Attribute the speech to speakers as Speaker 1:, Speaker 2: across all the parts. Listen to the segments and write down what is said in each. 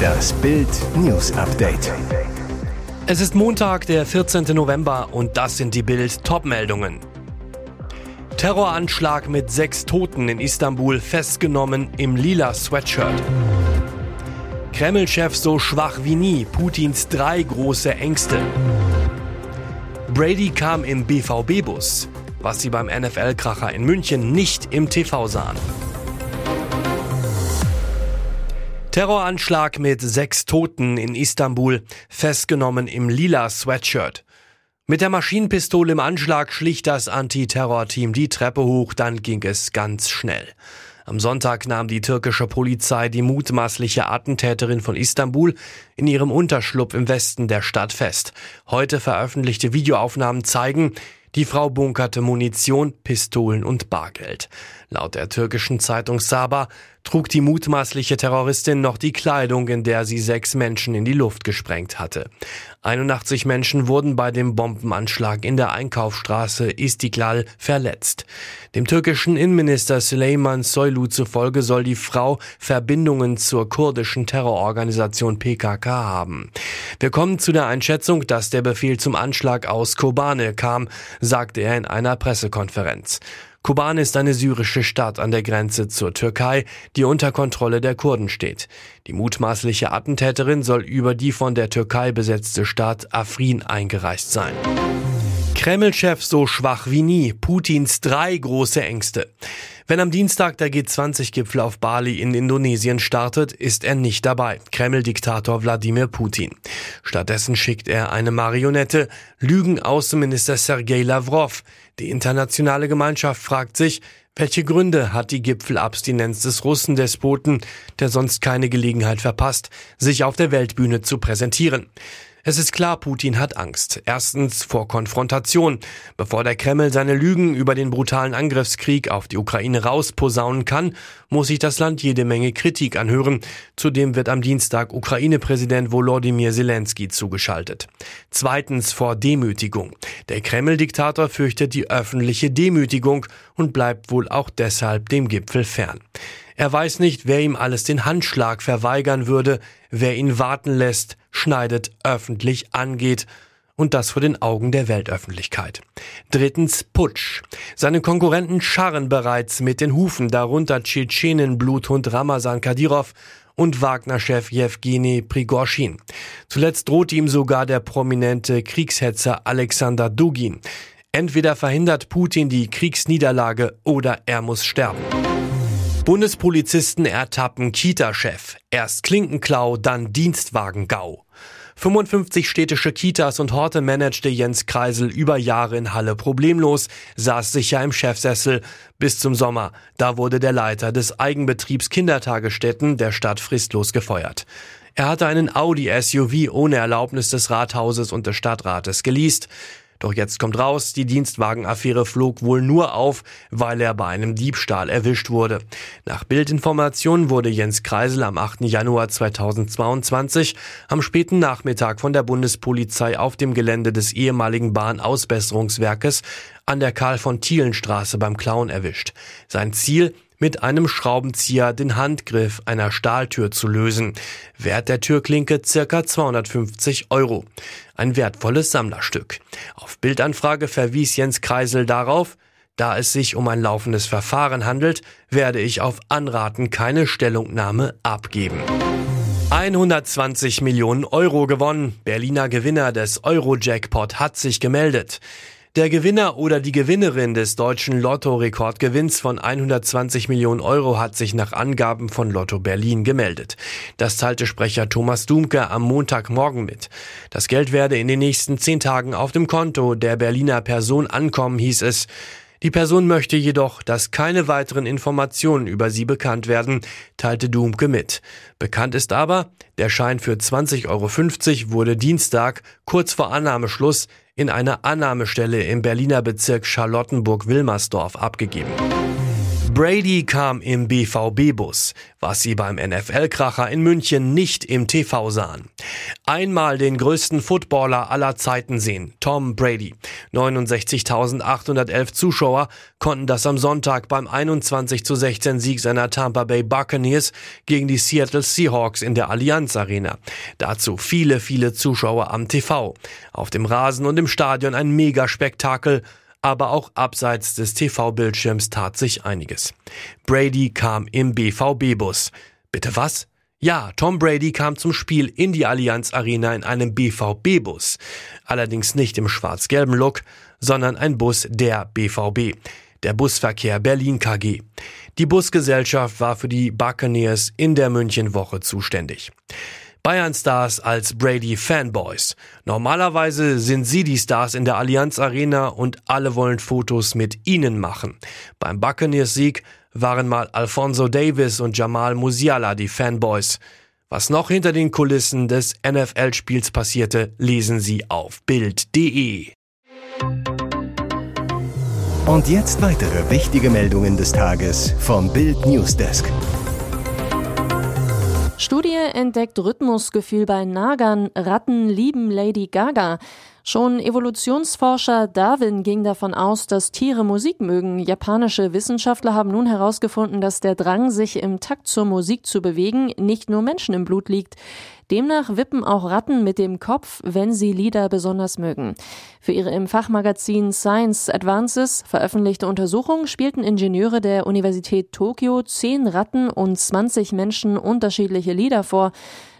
Speaker 1: Das Bild News Update.
Speaker 2: Es ist Montag, der 14. November und das sind die Bild Topmeldungen. Terroranschlag mit sechs Toten in Istanbul festgenommen im lila Sweatshirt. Kreml-Chef so schwach wie nie, Putins drei große Ängste. Brady kam im BVB-Bus, was sie beim NFL-Kracher in München nicht im TV sahen. Terroranschlag mit sechs Toten in Istanbul, festgenommen im lila Sweatshirt. Mit der Maschinenpistole im Anschlag schlich das Antiterrorteam die Treppe hoch, dann ging es ganz schnell. Am Sonntag nahm die türkische Polizei die mutmaßliche Attentäterin von Istanbul in ihrem Unterschlupf im Westen der Stadt fest. Heute veröffentlichte Videoaufnahmen zeigen, die Frau bunkerte Munition, Pistolen und Bargeld. Laut der türkischen Zeitung Saba trug die mutmaßliche Terroristin noch die Kleidung, in der sie sechs Menschen in die Luft gesprengt hatte. 81 Menschen wurden bei dem Bombenanschlag in der Einkaufsstraße Istiklal verletzt. Dem türkischen Innenminister Süleyman Soylu zufolge soll die Frau Verbindungen zur kurdischen Terrororganisation PKK haben. Wir kommen zu der Einschätzung, dass der Befehl zum Anschlag aus Kobane kam, sagte er in einer Pressekonferenz. Kobane ist eine syrische Stadt an der Grenze zur Türkei, die unter Kontrolle der Kurden steht. Die mutmaßliche Attentäterin soll über die von der Türkei besetzte Stadt Afrin eingereist sein. Kreml-Chef so schwach wie nie, Putins drei große Ängste. Wenn am Dienstag der G20-Gipfel auf Bali in Indonesien startet, ist er nicht dabei, Kreml-Diktator Wladimir Putin. Stattdessen schickt er eine Marionette, Lügen-Außenminister Sergei Lavrov. Die internationale Gemeinschaft fragt sich, welche Gründe hat die Gipfelabstinenz des Russendespoten, der sonst keine Gelegenheit verpasst, sich auf der Weltbühne zu präsentieren? Es ist klar, Putin hat Angst. Erstens vor Konfrontation. Bevor der Kreml seine Lügen über den brutalen Angriffskrieg auf die Ukraine rausposaunen kann, muss sich das Land jede Menge Kritik anhören. Zudem wird am Dienstag Ukraine-Präsident Volodymyr Zelensky zugeschaltet. Zweitens vor Demütigung. Der Kreml-Diktator fürchtet die öffentliche Demütigung und bleibt wohl auch deshalb dem Gipfel fern. Er weiß nicht, wer ihm alles den Handschlag verweigern würde, wer ihn warten lässt, schneidet, öffentlich angeht und das vor den Augen der Weltöffentlichkeit. Drittens Putsch. Seine Konkurrenten scharren bereits mit den Hufen, darunter Tschetschenen-Bluthund Ramazan Kadyrov und Wagner-Chef Jewgeni Prigorschin. Zuletzt droht ihm sogar der prominente Kriegshetzer Alexander Dugin. Entweder verhindert Putin die Kriegsniederlage oder er muss sterben. Bundespolizisten ertappen Kita-Chef. Erst Klinkenklau, dann Dienstwagengau. 55 städtische Kitas und Horte managte Jens Kreisel über Jahre in Halle problemlos, saß sicher im Chefsessel bis zum Sommer. Da wurde der Leiter des Eigenbetriebs Kindertagesstätten der Stadt fristlos gefeuert. Er hatte einen Audi SUV ohne Erlaubnis des Rathauses und des Stadtrates geleast. Doch jetzt kommt raus, die Dienstwagenaffäre flog wohl nur auf, weil er bei einem Diebstahl erwischt wurde. Nach Bildinformationen wurde Jens Kreisel am 8. Januar 2022 am späten Nachmittag von der Bundespolizei auf dem Gelände des ehemaligen Bahnausbesserungswerkes an der Karl von Thielen Straße beim Klauen erwischt. Sein Ziel mit einem Schraubenzieher den Handgriff einer Stahltür zu lösen. Wert der Türklinke circa 250 Euro. Ein wertvolles Sammlerstück. Auf Bildanfrage verwies Jens Kreisel darauf, da es sich um ein laufendes Verfahren handelt, werde ich auf Anraten keine Stellungnahme abgeben. 120 Millionen Euro gewonnen. Berliner Gewinner des Euro-Jackpot hat sich gemeldet. Der Gewinner oder die Gewinnerin des deutschen Lotto-Rekordgewinns von 120 Millionen Euro hat sich nach Angaben von Lotto Berlin gemeldet. Das teilte Sprecher Thomas Dumke am Montagmorgen mit. Das Geld werde in den nächsten zehn Tagen auf dem Konto der Berliner Person ankommen, hieß es. Die Person möchte jedoch, dass keine weiteren Informationen über sie bekannt werden, teilte Dumke mit. Bekannt ist aber, der Schein für 20,50 Euro wurde Dienstag, kurz vor Annahmeschluss, in einer Annahmestelle im Berliner Bezirk Charlottenburg-Wilmersdorf abgegeben. Brady kam im BVB-Bus, was sie beim NFL-Kracher in München nicht im TV sahen. Einmal den größten Footballer aller Zeiten sehen, Tom Brady. 69.811 Zuschauer konnten das am Sonntag beim 21 zu 16 Sieg seiner Tampa Bay Buccaneers gegen die Seattle Seahawks in der Allianz Arena. Dazu viele, viele Zuschauer am TV. Auf dem Rasen und im Stadion ein Megaspektakel aber auch abseits des TV-Bildschirms tat sich einiges. Brady kam im BVB-Bus. Bitte was? Ja, Tom Brady kam zum Spiel in die Allianz Arena in einem BVB-Bus. Allerdings nicht im schwarz-gelben Look, sondern ein Bus der BVB. Der Busverkehr Berlin KG. Die Busgesellschaft war für die Buccaneers in der Münchenwoche zuständig. Bayern-Stars als Brady-Fanboys. Normalerweise sind sie die Stars in der Allianz Arena und alle wollen Fotos mit ihnen machen. Beim Buccaneers-Sieg waren mal Alfonso Davis und Jamal Musiala die Fanboys. Was noch hinter den Kulissen des NFL-Spiels passierte, lesen Sie auf Bild.de.
Speaker 1: Und jetzt weitere wichtige Meldungen des Tages vom Bild Newsdesk.
Speaker 3: Studie entdeckt Rhythmusgefühl bei Nagern. Ratten lieben Lady Gaga. Schon Evolutionsforscher Darwin ging davon aus, dass Tiere Musik mögen. Japanische Wissenschaftler haben nun herausgefunden, dass der Drang, sich im Takt zur Musik zu bewegen, nicht nur Menschen im Blut liegt. Demnach wippen auch Ratten mit dem Kopf, wenn sie Lieder besonders mögen. Für ihre im Fachmagazin Science Advances veröffentlichte Untersuchung spielten Ingenieure der Universität Tokio zehn Ratten und 20 Menschen unterschiedliche Lieder vor.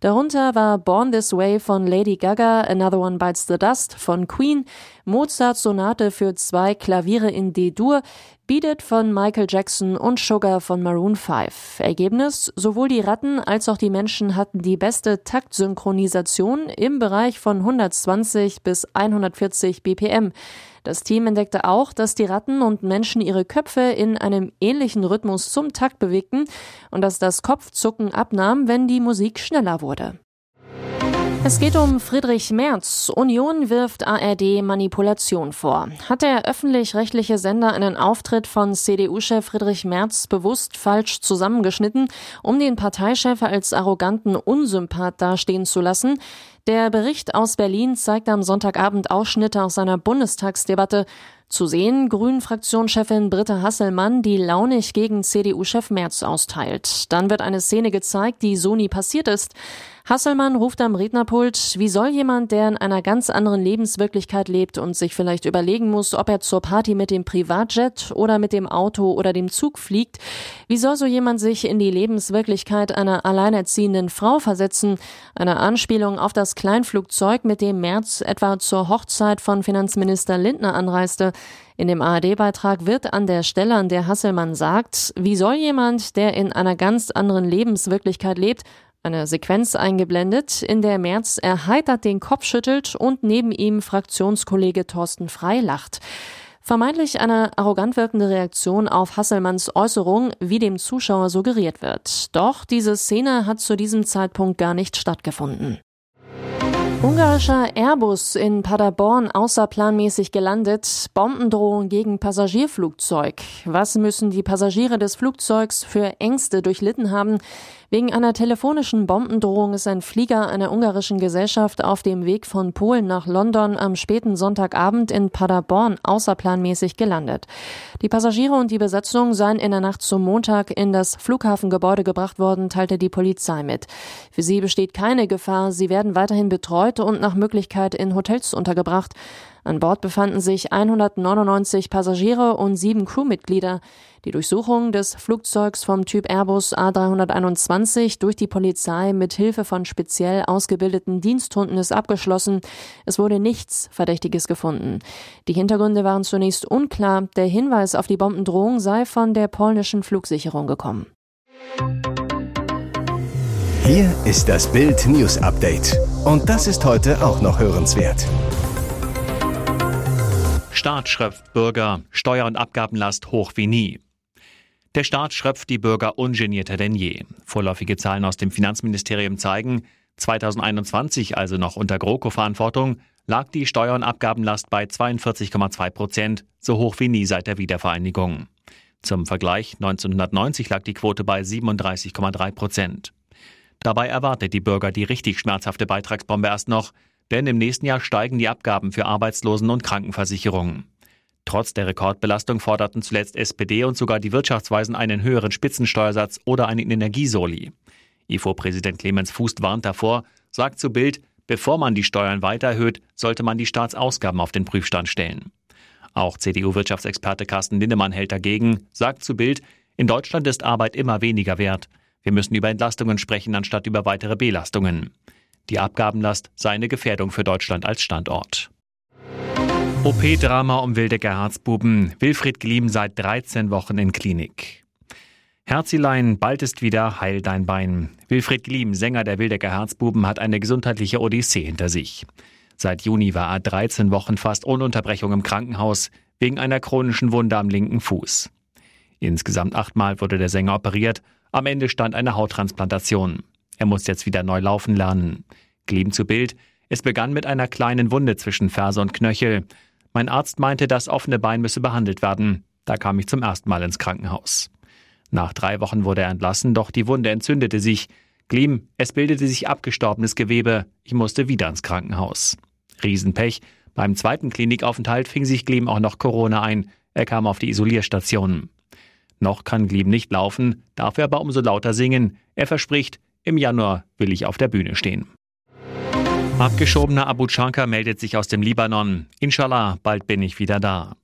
Speaker 3: Darunter war Born This Way von Lady Gaga, Another One Bites the Dust von Queen, Mozart Sonate für zwei Klaviere in D-Dur, Beat It von Michael Jackson und Sugar von Maroon 5. Ergebnis, sowohl die Ratten als auch die Menschen hatten die beste Taktsynchronisation im Bereich von 120 bis 140 BPM. Das Team entdeckte auch, dass die Ratten und Menschen ihre Köpfe in einem ähnlichen Rhythmus zum Takt bewegten und dass das Kopfzucken abnahm, wenn die Musik schneller wurde. Es geht um Friedrich Merz. Union wirft ARD Manipulation vor. Hat der öffentlich-rechtliche Sender einen Auftritt von CDU-Chef Friedrich Merz bewusst falsch zusammengeschnitten, um den Parteichef als arroganten Unsympath dastehen zu lassen? Der Bericht aus Berlin zeigt am Sonntagabend Ausschnitte aus seiner Bundestagsdebatte. Zu sehen, Grünen-Fraktionschefin Britta Hasselmann, die launig gegen CDU-Chef Merz austeilt. Dann wird eine Szene gezeigt, die so nie passiert ist. Hasselmann ruft am Rednerpult, wie soll jemand, der in einer ganz anderen Lebenswirklichkeit lebt und sich vielleicht überlegen muss, ob er zur Party mit dem Privatjet oder mit dem Auto oder dem Zug fliegt, wie soll so jemand sich in die Lebenswirklichkeit einer alleinerziehenden Frau versetzen? Eine Anspielung auf das Kleinflugzeug, mit dem März etwa zur Hochzeit von Finanzminister Lindner anreiste. In dem ARD-Beitrag wird an der Stelle, an der Hasselmann sagt, wie soll jemand, der in einer ganz anderen Lebenswirklichkeit lebt, eine Sequenz eingeblendet, in der Merz erheitert den Kopf schüttelt und neben ihm Fraktionskollege Thorsten Frei lacht. Vermeintlich eine arrogant wirkende Reaktion auf Hasselmanns Äußerung, wie dem Zuschauer suggeriert wird. Doch diese Szene hat zu diesem Zeitpunkt gar nicht stattgefunden. Ungarischer Airbus in Paderborn außerplanmäßig gelandet. Bombendrohung gegen Passagierflugzeug. Was müssen die Passagiere des Flugzeugs für Ängste durchlitten haben? Wegen einer telefonischen Bombendrohung ist ein Flieger einer ungarischen Gesellschaft auf dem Weg von Polen nach London am späten Sonntagabend in Paderborn außerplanmäßig gelandet. Die Passagiere und die Besatzung seien in der Nacht zum Montag in das Flughafengebäude gebracht worden, teilte die Polizei mit. Für sie besteht keine Gefahr, sie werden weiterhin betreut und nach Möglichkeit in Hotels untergebracht. An Bord befanden sich 199 Passagiere und sieben Crewmitglieder. Die Durchsuchung des Flugzeugs vom Typ Airbus A321 durch die Polizei mit Hilfe von speziell ausgebildeten Diensthunden ist abgeschlossen. Es wurde nichts Verdächtiges gefunden. Die Hintergründe waren zunächst unklar. Der Hinweis auf die Bombendrohung sei von der polnischen Flugsicherung gekommen.
Speaker 1: Hier ist das Bild News Update. Und das ist heute auch noch hörenswert.
Speaker 4: Staat schröpft Bürger, Steuer- und Abgabenlast hoch wie nie. Der Staat schröpft die Bürger ungenierter denn je. Vorläufige Zahlen aus dem Finanzministerium zeigen, 2021, also noch unter GroKo-Verantwortung, lag die Steuer- und Abgabenlast bei 42,2 Prozent, so hoch wie nie seit der Wiedervereinigung. Zum Vergleich 1990 lag die Quote bei 37,3 Prozent. Dabei erwartet die Bürger die richtig schmerzhafte Beitragsbombe erst noch, denn im nächsten Jahr steigen die Abgaben für Arbeitslosen- und Krankenversicherungen. Trotz der Rekordbelastung forderten zuletzt SPD und sogar die Wirtschaftsweisen einen höheren Spitzensteuersatz oder einen Energiesoli. IFO-Präsident Clemens Fuß warnt davor, sagt zu Bild, bevor man die Steuern weiter erhöht, sollte man die Staatsausgaben auf den Prüfstand stellen. Auch CDU-Wirtschaftsexperte Carsten Lindemann hält dagegen, sagt zu Bild, in Deutschland ist Arbeit immer weniger wert. Wir müssen über Entlastungen sprechen, anstatt über weitere Belastungen. Die Abgabenlast sei eine Gefährdung für Deutschland als Standort. OP-Drama um Wildecker Herzbuben. Wilfried Gliem seit 13 Wochen in Klinik. Herzilein, bald ist wieder heil dein Bein. Wilfried Gliem, Sänger der Wildecker Herzbuben, hat eine gesundheitliche Odyssee hinter sich. Seit Juni war er 13 Wochen fast ohne Unterbrechung im Krankenhaus, wegen einer chronischen Wunde am linken Fuß. Insgesamt achtmal wurde der Sänger operiert, am Ende stand eine Hauttransplantation. Er muss jetzt wieder neu laufen lernen. Gliem zu Bild, es begann mit einer kleinen Wunde zwischen Ferse und Knöchel. Mein Arzt meinte, das offene Bein müsse behandelt werden. Da kam ich zum ersten Mal ins Krankenhaus. Nach drei Wochen wurde er entlassen, doch die Wunde entzündete sich. Gleam, es bildete sich abgestorbenes Gewebe. Ich musste wieder ins Krankenhaus. Riesenpech. Beim zweiten Klinikaufenthalt fing sich Gleam auch noch Corona ein. Er kam auf die Isolierstation. Noch kann Gleam nicht laufen, darf er aber umso lauter singen. Er verspricht, im Januar will ich auf der Bühne stehen. Abgeschobener Abu Chanka meldet sich aus dem Libanon. Inshallah, bald bin ich wieder da.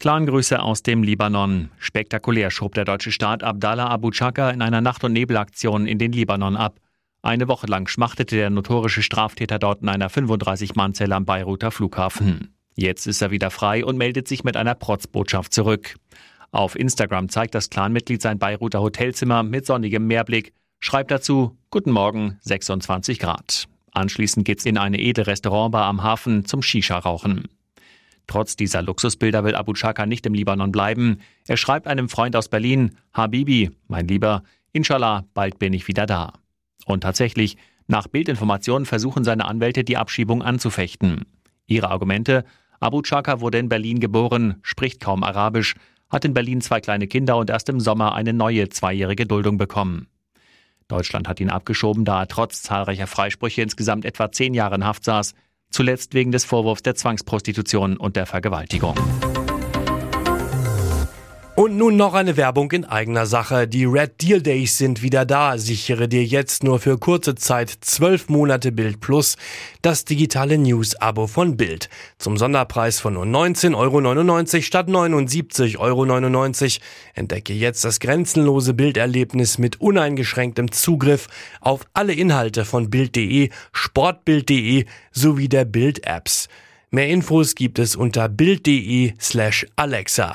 Speaker 4: Clangrüße aus dem Libanon. Spektakulär schob der deutsche Staat Abdallah Abu Chaka in einer Nacht- und Nebelaktion in den Libanon ab. Eine Woche lang schmachtete der notorische Straftäter dort in einer 35-Mann-Zelle am Beiruter Flughafen. Jetzt ist er wieder frei und meldet sich mit einer Protzbotschaft zurück. Auf Instagram zeigt das Clanmitglied sein Beiruter Hotelzimmer mit sonnigem Meerblick, schreibt dazu Guten Morgen, 26 Grad. Anschließend geht's in eine edle Restaurantbar am Hafen zum Shisha-Rauchen. Trotz dieser Luxusbilder will Abu Chaka nicht im Libanon bleiben. Er schreibt einem Freund aus Berlin, Habibi, mein Lieber, inshallah, bald bin ich wieder da. Und tatsächlich, nach Bildinformationen versuchen seine Anwälte die Abschiebung anzufechten. Ihre Argumente, Abu Chaka wurde in Berlin geboren, spricht kaum Arabisch, hat in Berlin zwei kleine Kinder und erst im Sommer eine neue zweijährige Duldung bekommen. Deutschland hat ihn abgeschoben, da er trotz zahlreicher Freisprüche insgesamt etwa zehn Jahre in Haft saß, zuletzt wegen des Vorwurfs der Zwangsprostitution und der Vergewaltigung.
Speaker 2: Und nun noch eine Werbung in eigener Sache. Die Red Deal Days sind wieder da. Sichere dir jetzt nur für kurze Zeit zwölf Monate Bild Plus das digitale News-Abo von Bild. Zum Sonderpreis von nur 19,99 Euro statt 79,99 Euro. Entdecke jetzt das grenzenlose Bilderlebnis mit uneingeschränktem Zugriff auf alle Inhalte von Bild.de, Sportbild.de sowie der Bild-Apps. Mehr Infos gibt es unter Bild.de slash Alexa.